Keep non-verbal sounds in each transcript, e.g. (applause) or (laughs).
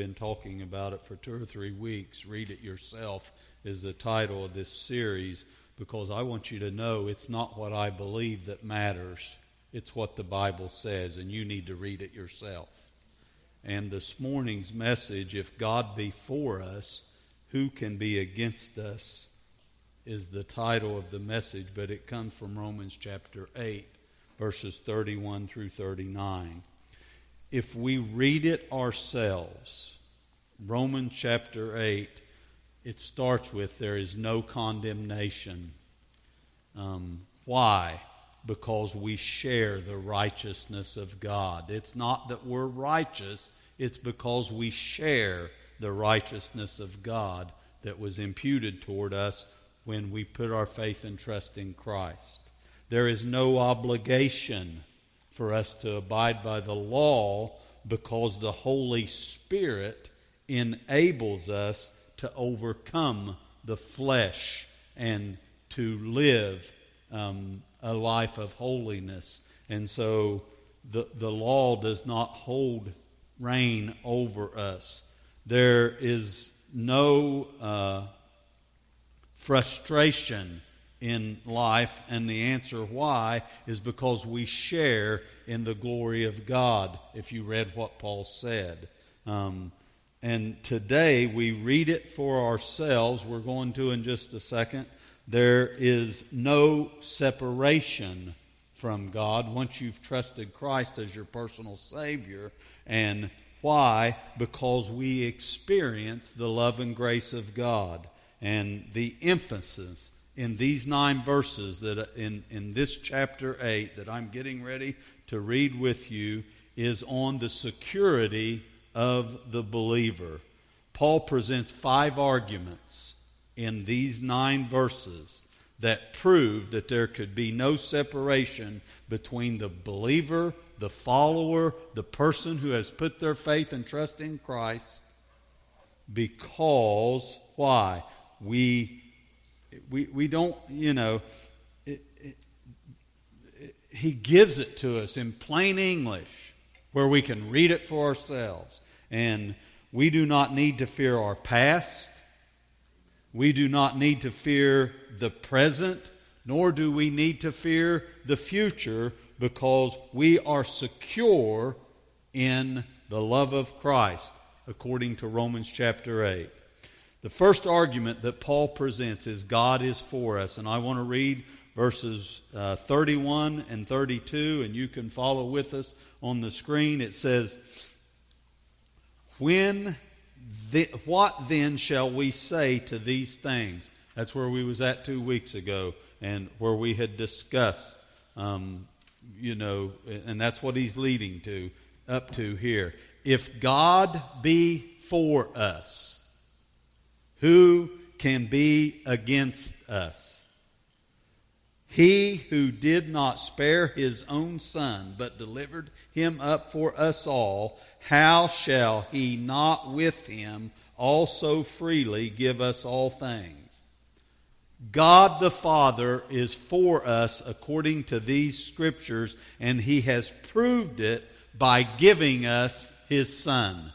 been talking about it for two or three weeks. Read it yourself is the title of this series because I want you to know it's not what I believe that matters. It's what the Bible says, and you need to read it yourself. And this morning's message, if God be for us, who can be against us, is the title of the message, but it comes from Romans chapter 8, verses 31 through 39. If we read it ourselves, Romans chapter 8, it starts with there is no condemnation. Um, why? Because we share the righteousness of God. It's not that we're righteous, it's because we share the righteousness of God that was imputed toward us when we put our faith and trust in Christ. There is no obligation for us to abide by the law because the Holy Spirit enables us to overcome the flesh and to live um, a life of holiness. And so the, the law does not hold reign over us. There is no uh, frustration in life, and the answer why is because we share in the glory of God, if you read what Paul said. Um, and today we read it for ourselves. We're going to in just a second. There is no separation from God once you've trusted Christ as your personal Savior. And why? Because we experience the love and grace of God. And the emphasis in these nine verses that in, in this chapter 8 that I'm getting ready to read with you is on the security of the believer. Paul presents five arguments in these nine verses that prove that there could be no separation between the believer, the follower, the person who has put their faith and trust in Christ, because, why? We, we, we don't, you know, it, it, it, he gives it to us in plain English where we can read it for ourselves. And we do not need to fear our past. We do not need to fear the present, nor do we need to fear the future because we are secure in the love of Christ, according to Romans chapter 8. The first argument that Paul presents is God is for us. And I want to read verses uh, 31 and 32, and you can follow with us on the screen. It says, When the, what then shall we say to these things? That's where we was at two weeks ago, and where we had discussed, um, you know, and that's what he's leading to, up to here. If God be for us, who can be against us? He who did not spare his own son, but delivered him up for us all, how shall he not with him also freely give us all things? God the Father is for us according to these scriptures, and he has proved it by giving us his son.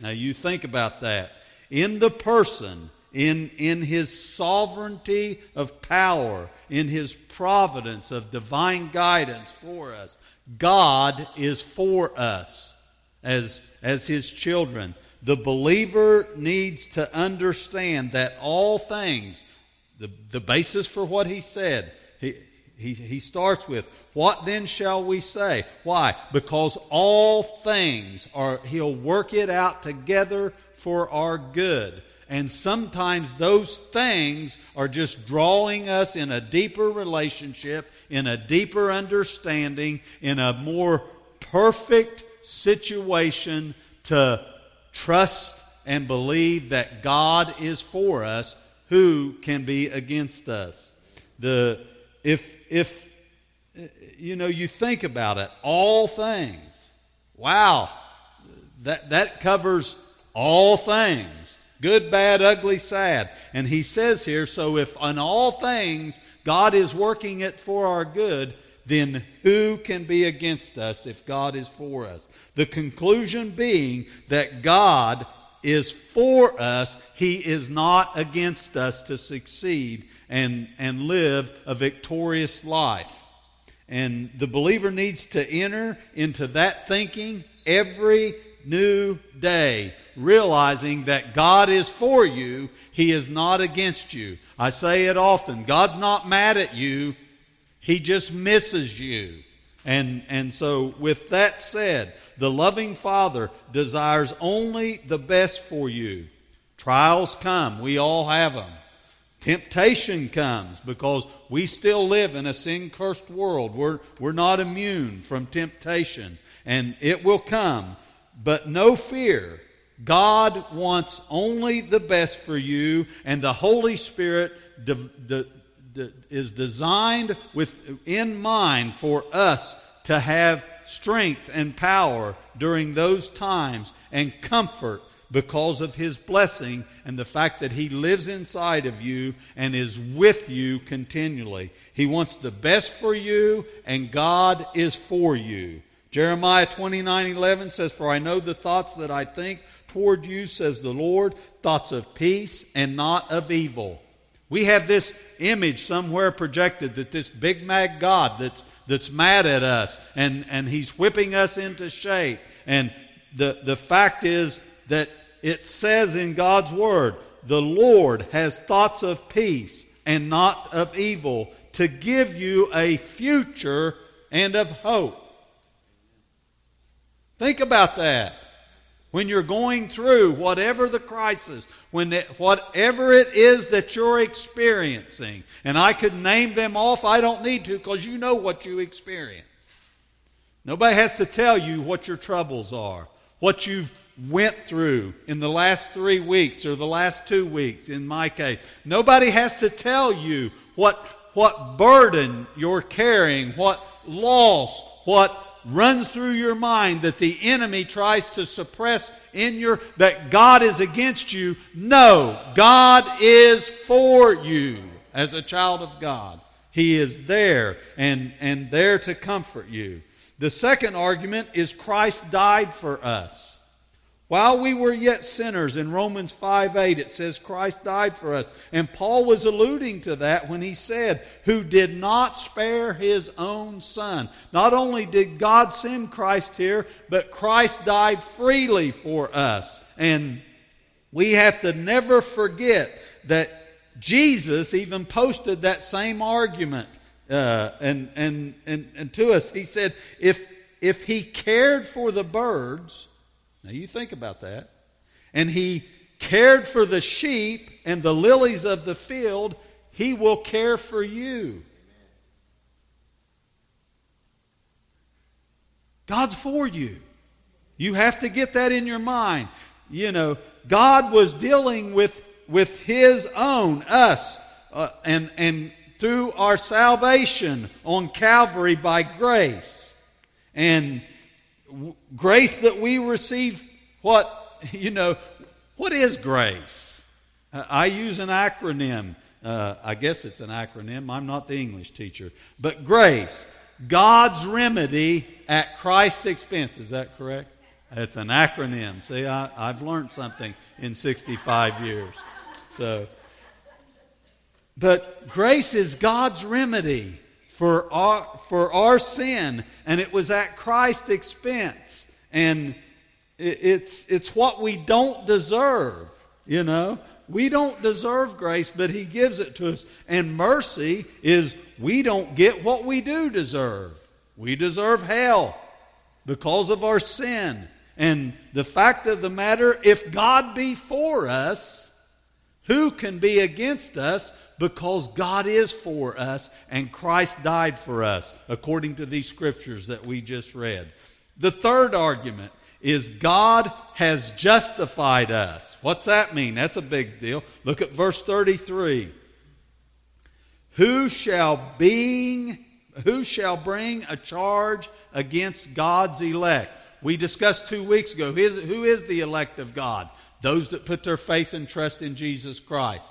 Now you think about that. In the person, in, in his sovereignty of power, in his providence of divine guidance for us. God is for us as, as his children. The believer needs to understand that all things, the, the basis for what he said, he, he, he starts with, What then shall we say? Why? Because all things are, he'll work it out together for our good. And sometimes those things are just drawing us in a deeper relationship, in a deeper understanding, in a more perfect situation to trust and believe that God is for us. Who can be against us? The if if you know you think about it, all things. Wow, that that covers all things good, bad, ugly, sad. And he says here so if in all things God is working it for our good, then who can be against us if God is for us? The conclusion being that God is for us, He is not against us to succeed and, and live a victorious life. And the believer needs to enter into that thinking every new day, realizing that God is for you, He is not against you. I say it often God's not mad at you, He just misses you. And, and so, with that said, the loving Father desires only the best for you. Trials come, we all have them. Temptation comes because we still live in a sin cursed world. We're, we're not immune from temptation, and it will come. But no fear. God wants only the best for you, and the Holy Spirit de- de- is designed with in mind for us to have strength and power during those times and comfort because of his blessing and the fact that he lives inside of you and is with you continually. He wants the best for you and God is for you. Jeremiah 29:11 says for I know the thoughts that I think toward you says the Lord thoughts of peace and not of evil we have this image somewhere projected that this big mad God that's, that's mad at us and, and he's whipping us into shape. And the, the fact is that it says in God's Word, the Lord has thoughts of peace and not of evil to give you a future and of hope. Think about that when you're going through whatever the crisis, when it, whatever it is that you're experiencing, and I could name them off, I don't need to because you know what you experience. Nobody has to tell you what your troubles are, what you've went through in the last three weeks or the last two weeks, in my case. Nobody has to tell you what, what burden you're carrying, what loss, what runs through your mind that the enemy tries to suppress in your that God is against you. No, God is for you as a child of God. He is there and, and there to comfort you. The second argument is Christ died for us. While we were yet sinners, in Romans 5 8, it says Christ died for us. And Paul was alluding to that when he said, Who did not spare his own son. Not only did God send Christ here, but Christ died freely for us. And we have to never forget that Jesus even posted that same argument uh, and, and, and, and to us. He said, if, if he cared for the birds, now you think about that. And he cared for the sheep and the lilies of the field. He will care for you. God's for you. You have to get that in your mind. You know, God was dealing with, with His own, us, uh, and, and through our salvation on Calvary by grace. And grace that we receive, what, (laughs) you know, what is grace? Uh, I use an acronym. Uh, I guess it's an acronym. I'm not the English teacher. But grace, God's remedy at Christ's expense. Is that correct? It's an acronym. See, I, I've learned something in 65 years. So, but grace is God's remedy for our, for our sin, and it was at Christ's expense. And it's, it's what we don't deserve, you know. We don't deserve grace, but He gives it to us. And mercy is we don't get what we do deserve. We deserve hell because of our sin. And the fact of the matter, if God be for us, who can be against us? Because God is for us and Christ died for us, according to these scriptures that we just read. The third argument is God has justified us. What's that mean? That's a big deal. Look at verse 33. Who shall being who shall bring a charge against God's elect? We discussed two weeks ago. Who is, who is the elect of God? Those that put their faith and trust in Jesus Christ.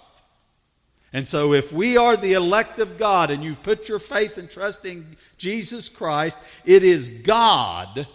And so, if we are the elect of God and you've put your faith and trust in Jesus Christ, it is God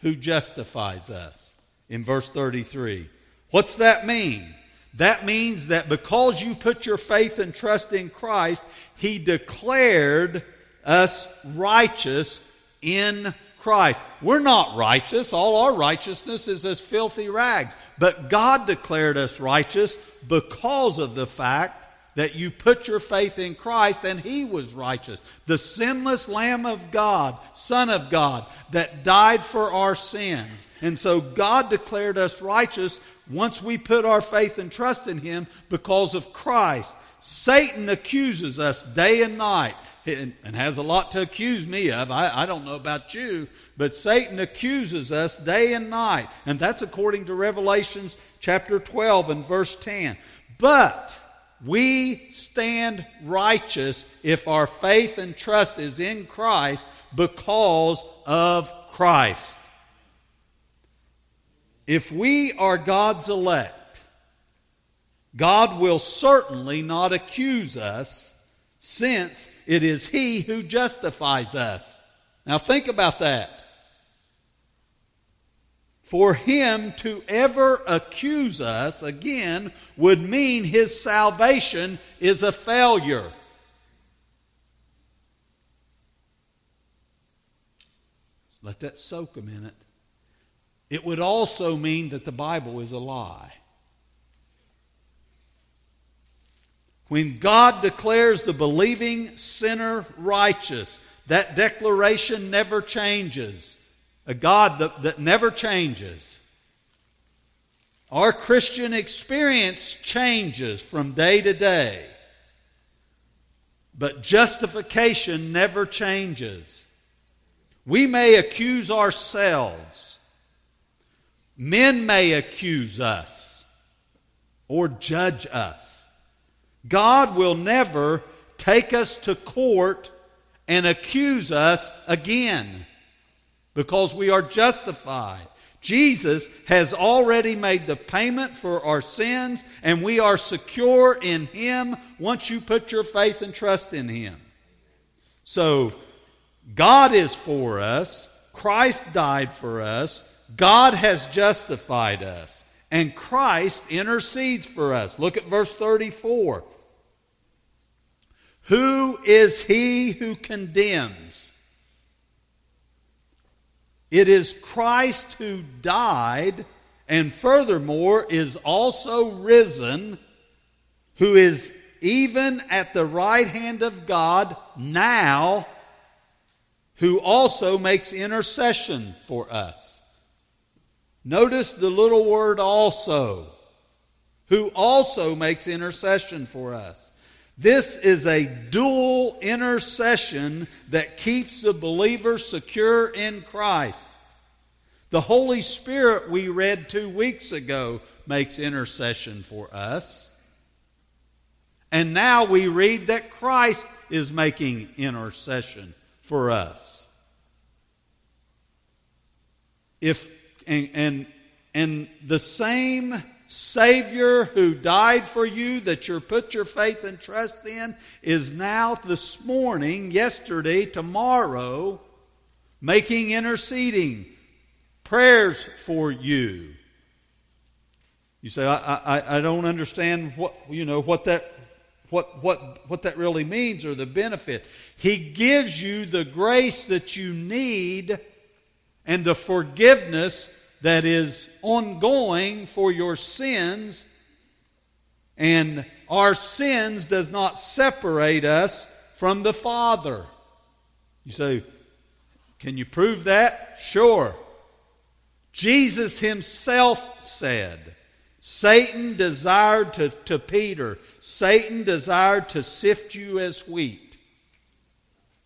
who justifies us. in verse 33. What's that mean? That means that because you put your faith and trust in Christ, He declared us righteous in Christ. We're not righteous. All our righteousness is as filthy rags. But God declared us righteous because of the fact that you put your faith in Christ and He was righteous. The sinless Lamb of God, Son of God, that died for our sins. And so God declared us righteous once we put our faith and trust in Him because of Christ. Satan accuses us day and night and has a lot to accuse me of. I, I, don't know about you, but Satan accuses us day and night. And that's according to Revelations chapter 12 and verse 10. But we stand righteous if our faith and trust is in Christ because of Christ. If we are God's elect, God will certainly not accuse us since it is He who justifies us. Now think about that. For him to ever accuse us again would mean his salvation is a failure. Let that soak a minute. It would also mean that the Bible is a lie. When God declares the believing sinner righteous, that declaration never changes a God that, that never changes. Our Christian experience changes from day to day, but justification never changes. We may accuse ourselves, men may accuse us or judge us. God will never take us to court and accuse us again because we are justified. Jesus has already made the payment for our sins, and we are secure in Him once you put your faith and trust in Him. So, God is for us, Christ died for us, God has justified us, and Christ intercedes for us. Look at verse 34. Who is He who condemns? It is Christ who died and furthermore is also risen, who is even at the right hand of God now, who also makes intercession for us. Notice the little word also, who also makes intercession for us. This is a dual intercession that keeps the believer secure in Christ. The Holy Spirit, we read two weeks ago, makes intercession for us. And now we read that Christ is making intercession for us. If and and, and the same Savior who died for you that you put your faith and trust in is now this morning, yesterday, tomorrow, making interceding prayers for you. You say, I, I, I don't understand what you know what that what what what that really means or the benefit. He gives you the grace that you need and the forgiveness that is ongoing for your sins, and our sins does not separate us from the Father. You say, Can you prove that? Sure. Jesus himself said, Satan desired to, to Peter, Satan desired to sift you as wheat,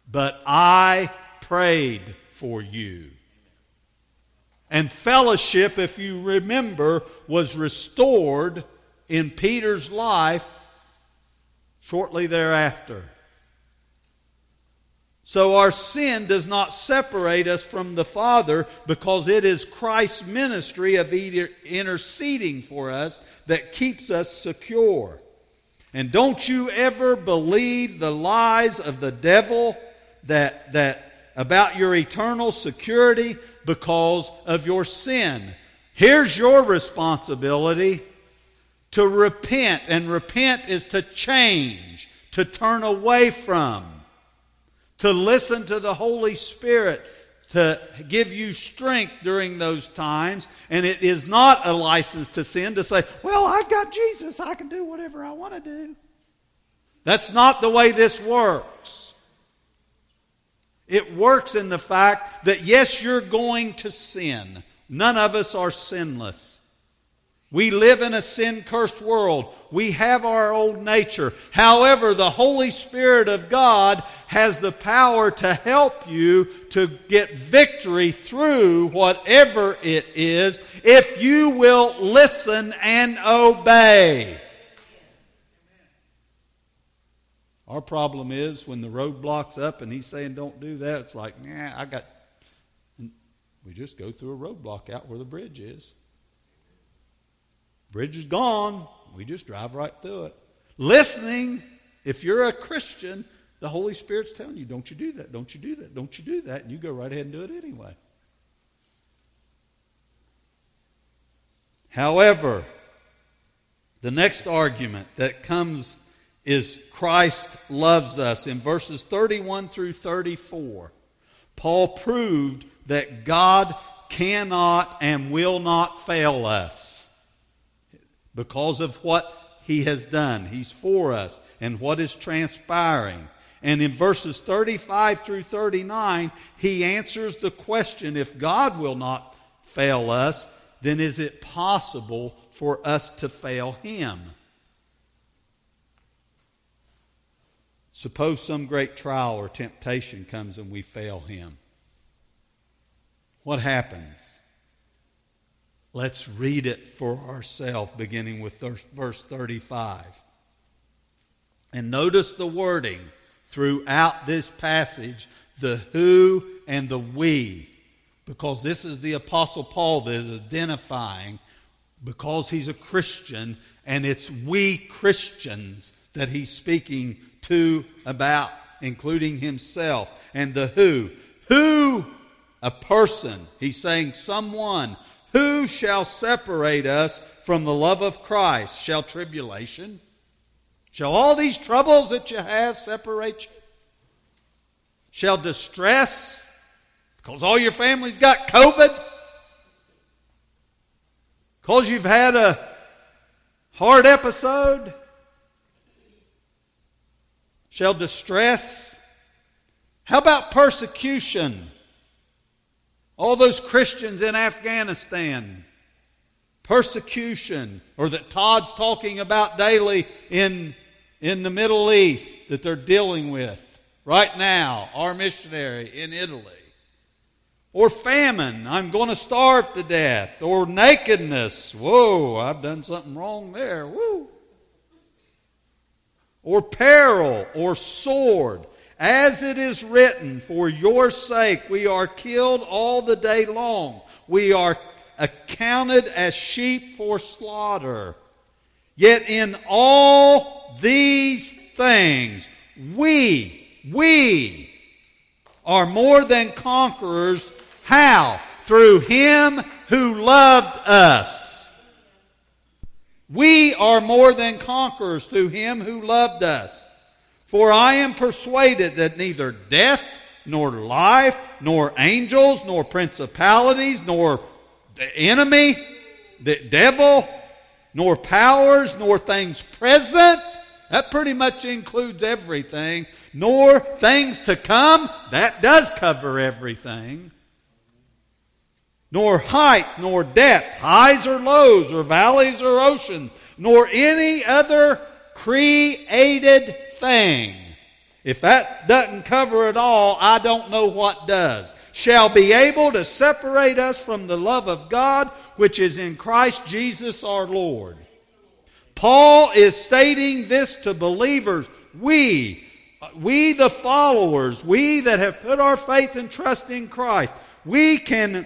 but I prayed for you and fellowship, if you remember, was restored in Peter's life shortly thereafter. So our sin does not separate us from the Father because it is Christ's ministry of interceding for us that keeps us secure. And don't you ever believe the lies of the devil that, that about your eternal security because of your sin. Here's your responsibility to repent, and repent is to change, to turn away from, to listen to the Holy Spirit to give you strength during those times. And it is not a license to sin to say, well, I've got Jesus. I can do whatever I want to do. That's not the way this works. It works in the fact that, yes, you're going to sin. None of us are sinless. We live in a sin cursed world. We have our old nature. However, the Holy Spirit of God has the power to help you to get victory through whatever it is if you will listen and obey. Our problem is when the road blocks up and he's saying don't do that, it's like, nah, I got. We just go through a roadblock out where the bridge is. Bridge is gone. We just drive right through it. Listening, if you're a Christian, the Holy Spirit's telling you, don't you do that, don't you do that, don't you do that, and you go right ahead and do it anyway. However, the next argument that comes is Christ loves us. In verses 31 through 34, Paul proved that God cannot and will not fail us because of what he has done. He's for us and what is transpiring. And in verses 35 through 39, he answers the question if God will not fail us, then is it possible for us to fail him? Suppose some great trial or temptation comes and we fail him. What happens? Let's read it for ourselves, beginning with verse 35. And notice the wording throughout this passage the who and the we, because this is the Apostle Paul that is identifying, because he's a Christian, and it's we Christians that he's speaking to about, including himself. And the who. Who, a person. He's saying someone who shall separate us from the love of Christ? Shall tribulation? Shall all these troubles that you have separate you? Shall distress? Because all your family's got COVID? Because you've had a hard episode? Shall distress? How about persecution? All those Christians in Afghanistan, persecution, or that Todd's talking about daily in, in the Middle East that they're dealing with right now, our missionary in Italy. Or famine, I'm going to starve to death. Or nakedness, whoa, I've done something wrong there, woo. Or peril, or sword. As it is written, For your sake we are killed all the day long. We are accounted as sheep for slaughter. Yet in all these things, we, we are more than conquerors. How? Through Him who loved us. We are more than conquerors through Him who loved us. For I am persuaded that neither death, nor life, nor angels, nor principalities, nor the enemy, the devil, nor powers, nor things present, that pretty much includes everything, nor things to come, that does cover everything, nor height, nor depth, highs or lows, or valleys or oceans, nor any other created thing. If that doesn't cover it all, I don't know what does. Shall be able to separate us from the love of God which is in Christ Jesus our Lord. Paul is stating this to believers. We, we the followers, we that have put our faith and trust in Christ, we can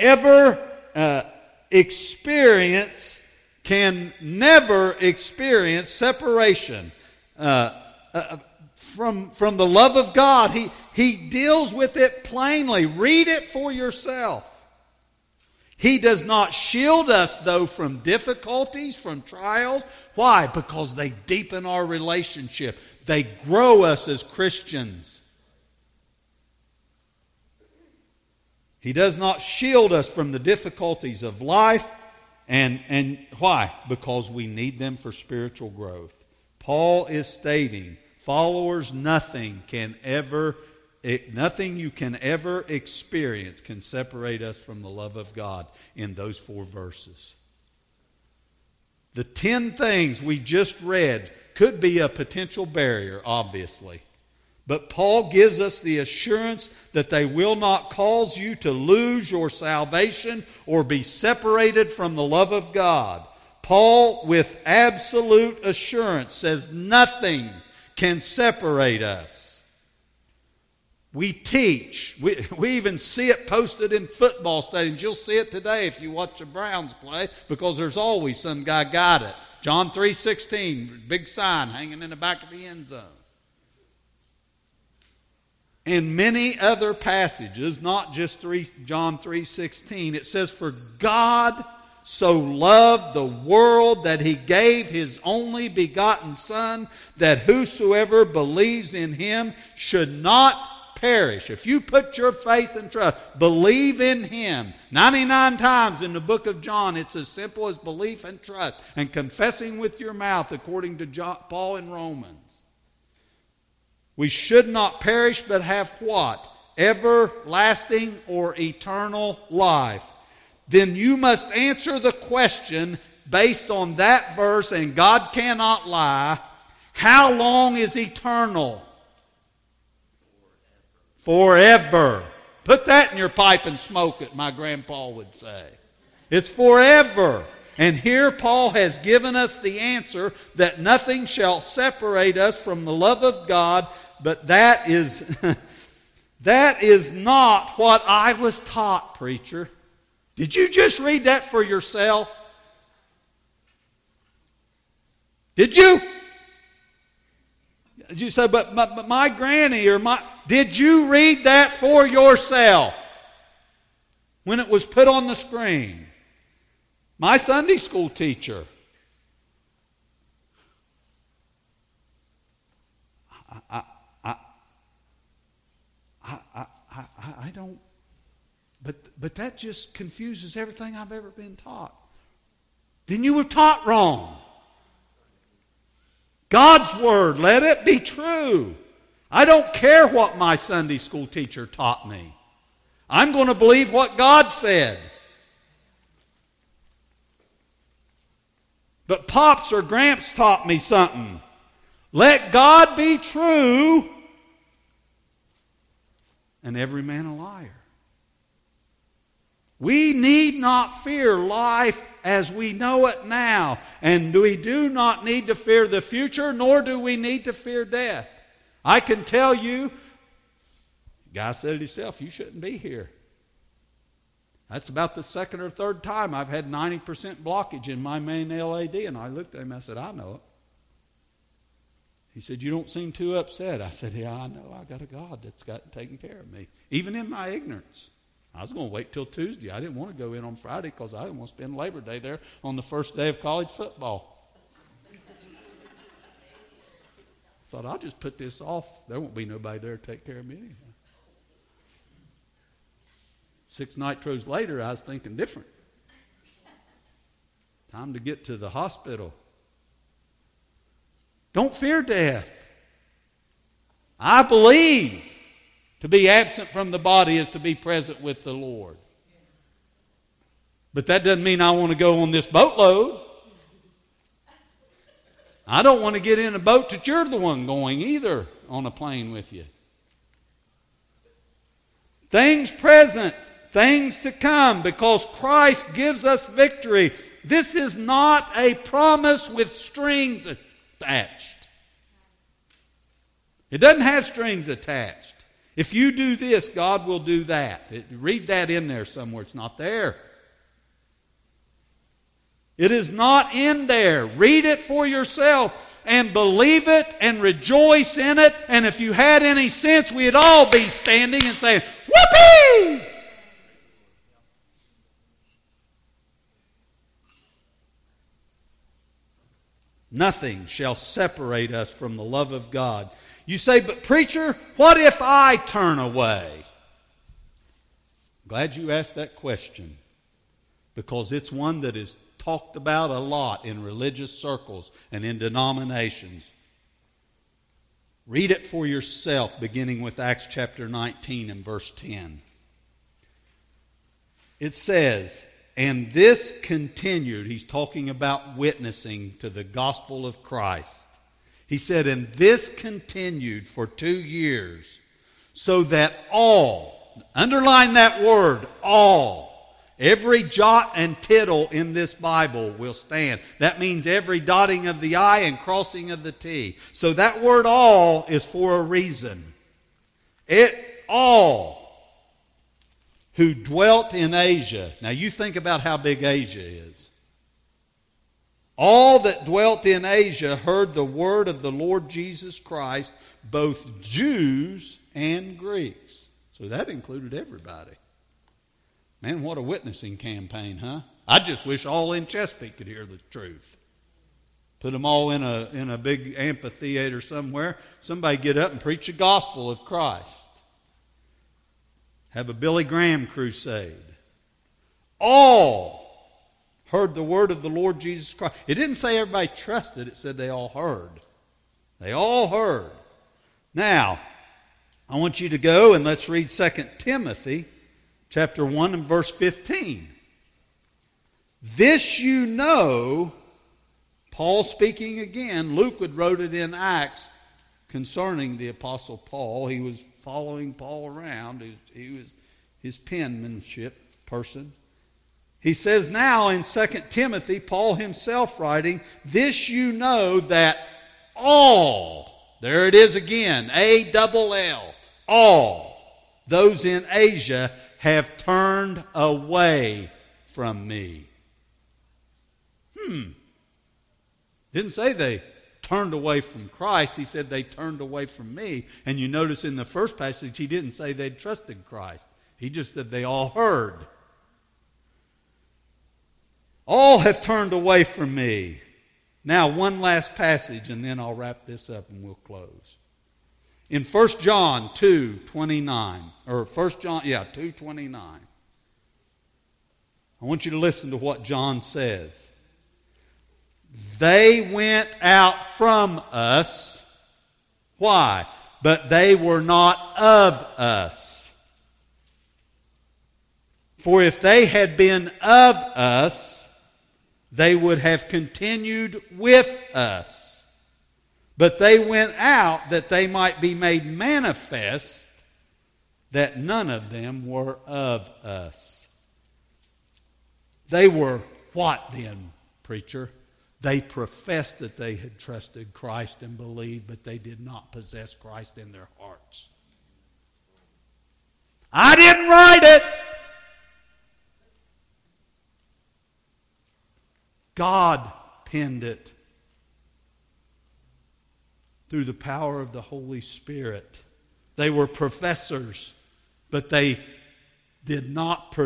ever uh, experience, can never experience separation uh, uh, from, from the love of God. He, he deals with it plainly. Read it for yourself. He does not shield us, though, from difficulties, from trials. Why? Because they deepen our relationship, they grow us as Christians. He does not shield us from the difficulties of life. And, and why? Because we need them for spiritual growth. Paul is stating, followers, nothing can ever eh, nothing you can ever experience can separate us from the love of God in those four verses. The ten things we just read could be a potential barrier, obviously. But Paul gives us the assurance that they will not cause you to lose your salvation or be separated from the love of God. Paul, with absolute assurance, says nothing can separate us. We teach. We, we even see it posted in football stadiums. You'll see it today if you watch the Browns play because there's always some guy got it. John 3.16, big sign hanging in the back of the end zone. In many other passages, not just 3, John 3.16, it says, For God so loved the world that he gave his only begotten Son, that whosoever believes in him should not perish. If you put your faith and trust, believe in Him. 99 times in the book of John, it's as simple as belief and trust and confessing with your mouth, according to John, Paul in Romans. We should not perish, but have what? Everlasting or eternal life. Then you must answer the question based on that verse, and God cannot lie. How long is eternal? Forever. Put that in your pipe and smoke it, my grandpa would say. It's forever. And here Paul has given us the answer that nothing shall separate us from the love of God, but that is (laughs) that is not what I was taught, preacher. Did you just read that for yourself? Did you? You say, but, but, but my granny or my. Did you read that for yourself when it was put on the screen? My Sunday school teacher. I, I, I, don't, but, but that just confuses everything I've ever been taught. Then you were taught wrong. God's Word, let it be true. I don't care what my Sunday school teacher taught me. I'm going to believe what God said. But Pops or Gramps taught me something. Let God be true and every man a liar. We need not fear life as we know it now. And we do not need to fear the future, nor do we need to fear death. I can tell you, guy said it himself, you shouldn't be here. That's about the second or third time I've had 90% blockage in my main LAD. And I looked at him, I said, I know it. He said, You don't seem too upset. I said, Yeah, I know. I got a God that's got taken care of me, even in my ignorance. I was going to wait till Tuesday. I didn't want to go in on Friday because I didn't want to spend Labor Day there on the first day of college football. (laughs) Thought I'll just put this off. There won't be nobody there to take care of me anyhow. Six nitros later, I was thinking different. Time to get to the hospital. Don't fear death. I believe to be absent from the body is to be present with the Lord. But that doesn't mean I want to go on this boatload. I don't want to get in a boat that you're the one going either on a plane with you. Things present, things to come, because Christ gives us victory. This is not a promise with strings attached. It doesn't have strings attached. If you do this, God will do that. It, read that in there somewhere. It's not there. It is not in there. Read it for yourself and believe it and rejoice in it. And if you had any sense, we'd all be standing and saying, Whoopee! Nothing shall separate us from the love of God. You say, but preacher, what if I turn away? Glad you asked that question because it's one that is talked about a lot in religious circles and in denominations. Read it for yourself, beginning with Acts chapter 19 and verse 10. It says, And this continued. He's talking about witnessing to the gospel of Christ. He said, And this continued for two years, so that all, underline that word, all, Every jot and tittle in this Bible will stand. That means every dotting of the I and crossing of the T. So that word all is for a reason. It all who dwelt in Asia. Now you think about how big Asia is. All that dwelt in Asia heard the word of the Lord Jesus Christ, both Jews and Greeks. So that included everybody. Man, what a witnessing campaign, huh? I just wish all in Chesapeake could hear the truth. Put them all in a, in a big amphitheater somewhere. Somebody get up and preach the gospel of Christ. Have a Billy Graham crusade. All heard the word of the Lord Jesus Christ. It didn't say everybody trusted, it said they all heard. They all heard. Now, I want you to go and let's read 2 Timothy chapter 1 and verse 15. This you know, Paul speaking again, Luke would wrote it in Acts concerning the Apostle Paul. He was following Paul around, he was, his penmanship person. He says now in 2 Timothy, Paul himself writing, This you know that all, there it is again, A double L, all those in Asia have turned away from me. Hmm. Didn't say they turned away from Christ. He said they turned away from me. And you notice in the first passage, he didn't say they'd trusted Christ. He just said they all heard. All have turned away from me. Now, one last passage, and then I'll wrap this up and we'll close. In 1 John 2 29, or 1 John, yeah, 2 29. I want you to listen to what John says. They went out from us. Why? But they were not of us. For if they had been of us, they would have continued with us. But they went out that they might be made manifest that none of them were of us. They were what then, preacher? They professed that they had trusted Christ and believed, but they did not possess Christ in their hearts. I didn't write it. God penned it through the power of the Holy Spirit. They were professors, but they did not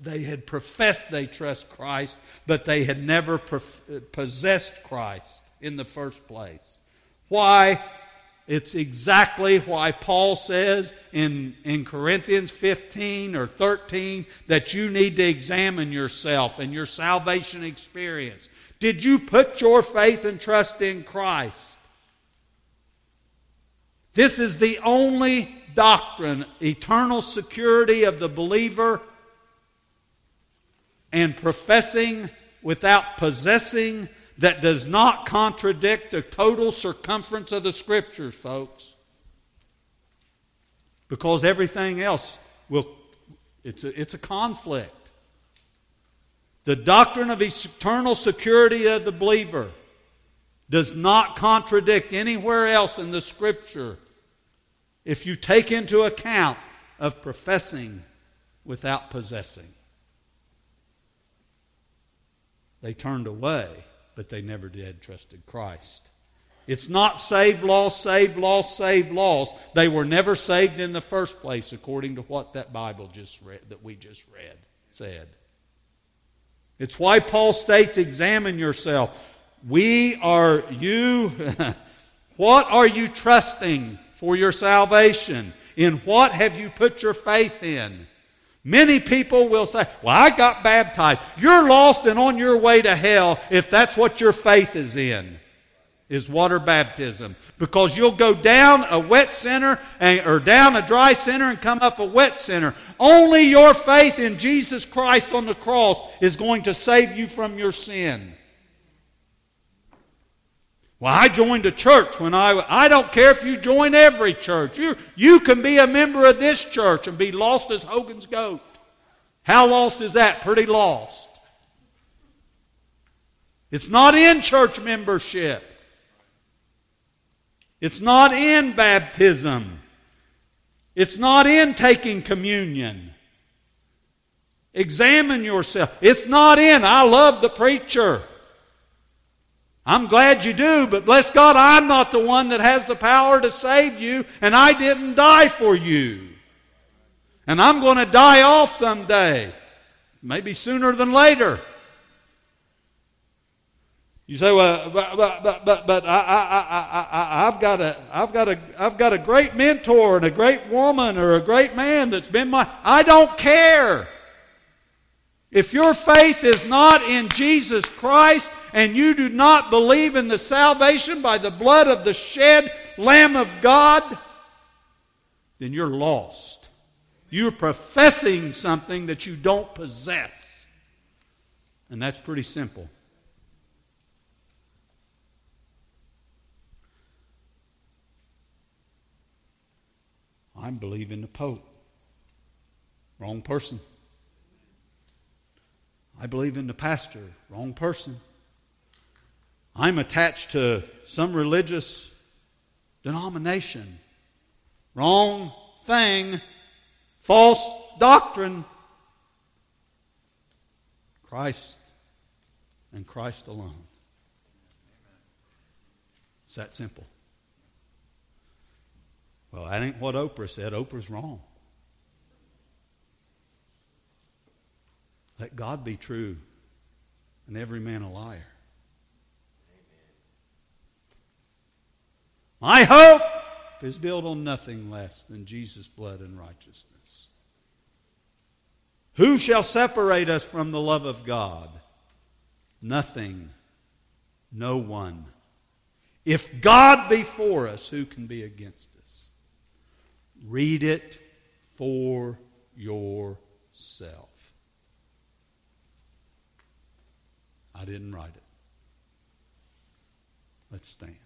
they had professed they trust Christ, but they had never possessed Christ in the first place. Why? It's exactly why Paul says in, in Corinthians 15 or 13 that you need to examine yourself and your salvation experience. Did you put your faith and trust in Christ? This is the only doctrine, eternal security of the believer and professing without possessing that does not contradict the total circumference of the scriptures, folks. Because everything else will, it's a, it's a conflict. The doctrine of eternal security of the believer does not contradict anywhere else in the scripture if you take into account of professing without possessing. They turned away, but they never did trusted Christ. It's not save, lost, save, lost, save, lost. They were never saved in the first place, according to what that Bible just read that we just read said. It's why Paul states, examine yourself. We are you. (laughs) what are you trusting for your salvation? In what have you put your faith in? Many people will say, Well, I got baptized. You're lost and on your way to hell if that's what your faith is in, is water baptism. Because you'll go down a wet center and, or down a dry center and come up a wet center. Only your faith in Jesus Christ on the cross is going to save you from your sin. Well, I joined a church when I I don't care if you join every church. You you can be a member of this church and be lost as Hogan's goat. How lost is that? Pretty lost. It's not in church membership. It's not in baptism. It's not in taking communion. Examine yourself. It's not in I love the preacher. I'm glad you do, but bless God, I'm not the one that has the power to save you, and I didn't die for you. And I'm going to die off someday, maybe sooner than later. You say, well, but, but, but, but I, I, I, I've, got a, I've, got a, I've got a great mentor and a great woman or a great man that's been my. I don't care. If your faith is not in Jesus Christ, and you do not believe in the salvation by the blood of the shed Lamb of God, then you're lost. You're professing something that you don't possess. And that's pretty simple. I'm believing the Pope. Wrong person. I believe in the pastor. Wrong person. I'm attached to some religious denomination. Wrong thing, false doctrine. Christ and Christ alone. It's that simple. Well, that ain't what Oprah said. Oprah's wrong. Let God be true and every man a liar. My hope is built on nothing less than Jesus' blood and righteousness. Who shall separate us from the love of God? Nothing, no one. If God be for us, who can be against us? Read it for yourself. I didn't write it. Let's stand.